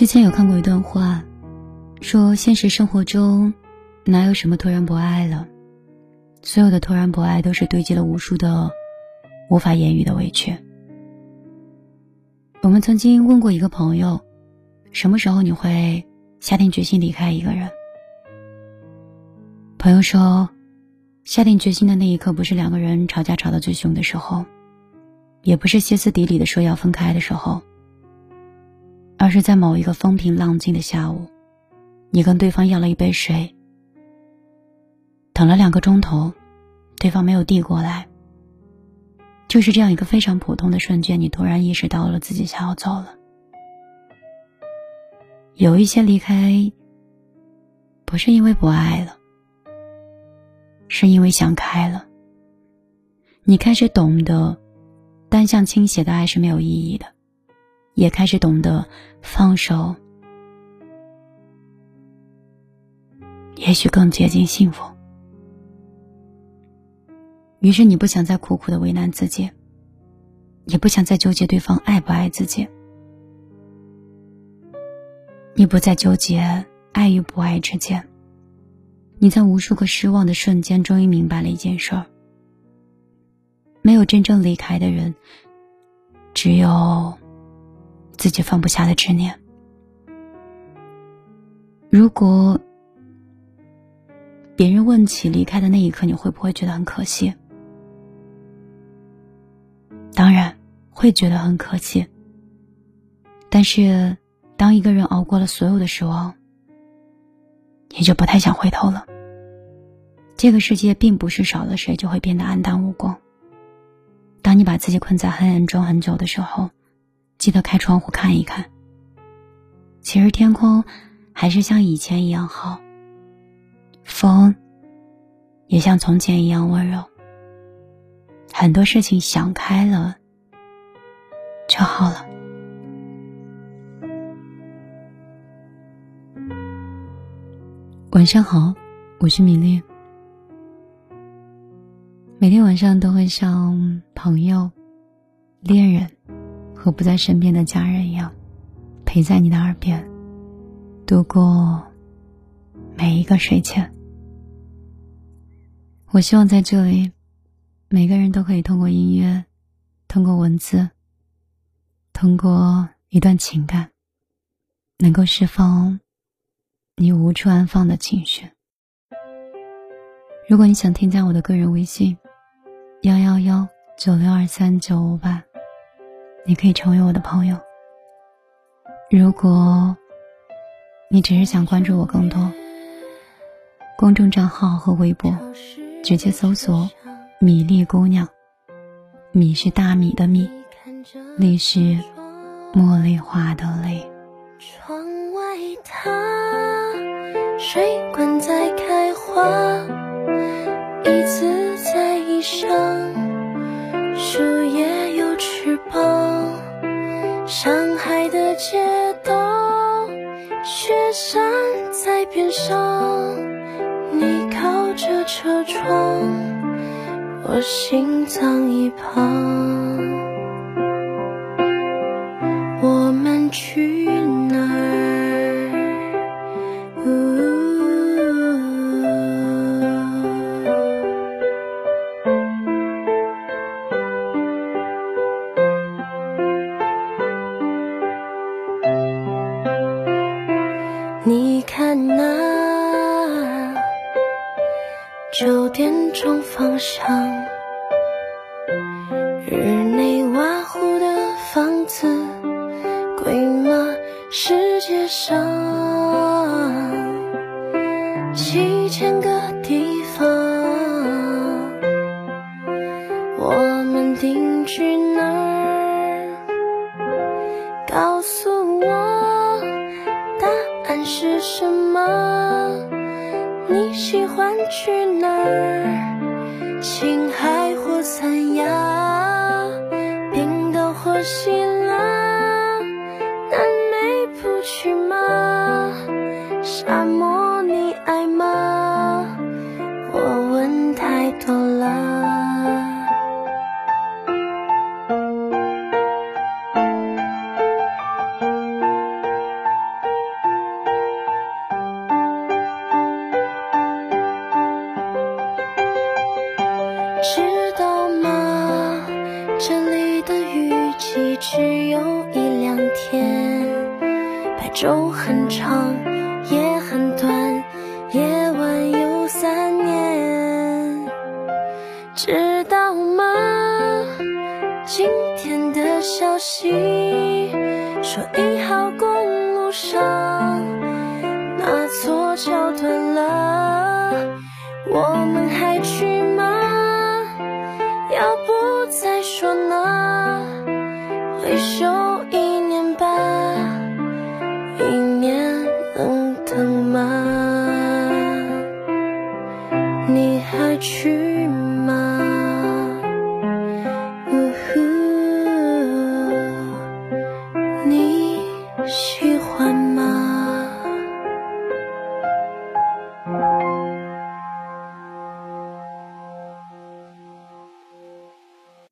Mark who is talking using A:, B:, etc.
A: 之前有看过一段话，说现实生活中哪有什么突然不爱了，所有的突然不爱都是堆积了无数的无法言语的委屈。我们曾经问过一个朋友，什么时候你会下定决心离开一个人？朋友说，下定决心的那一刻，不是两个人吵架吵得最凶的时候，也不是歇斯底里的说要分开的时候。而是在某一个风平浪静的下午，你跟对方要了一杯水，等了两个钟头，对方没有递过来。就是这样一个非常普通的瞬间，你突然意识到了自己想要走了。有一些离开，不是因为不爱了，是因为想开了。你开始懂得，单向倾斜的爱是没有意义的。也开始懂得放手，也许更接近幸福。于是你不想再苦苦的为难自己，也不想再纠结对方爱不爱自己，你不再纠结爱与不爱之间。你在无数个失望的瞬间，终于明白了一件事儿：没有真正离开的人，只有。自己放不下的执念。如果别人问起离开的那一刻，你会不会觉得很可惜？当然会觉得很可惜。但是，当一个人熬过了所有的失望，也就不太想回头了。这个世界并不是少了谁就会变得黯淡无光。当你把自己困在黑暗中很久的时候。记得开窗户看一看。其实天空还是像以前一样好，风也像从前一样温柔。很多事情想开了就好了。晚上好，我是米粒。每天晚上都会像朋友、恋人。和不在身边的家人一样，陪在你的耳边，度过每一个睡前。我希望在这里，每个人都可以通过音乐，通过文字，通过一段情感，能够释放你无处安放的情绪。如果你想添加我的个人微信：幺幺幺九六二三九五八。你可以成为我的朋友。如果你只是想关注我更多，公众账号和微博，直接搜索“米粒姑娘”。米是大米的米，粒是茉莉花的粒。
B: 窗外它，水管在开花，椅子在衣裳，上海的街道，雪山在边上，你靠着车窗，我心脏一旁，你看那九点钟方向，日内瓦湖的房子，贵吗？世界上七千个地方，我们定居哪儿？告诉。是什么？你喜欢去哪？青海或三亚，冰岛或希只有一两天，白昼很长，夜很短，夜晚有三年，知道吗？今天的消息说一号公路上那座桥断了，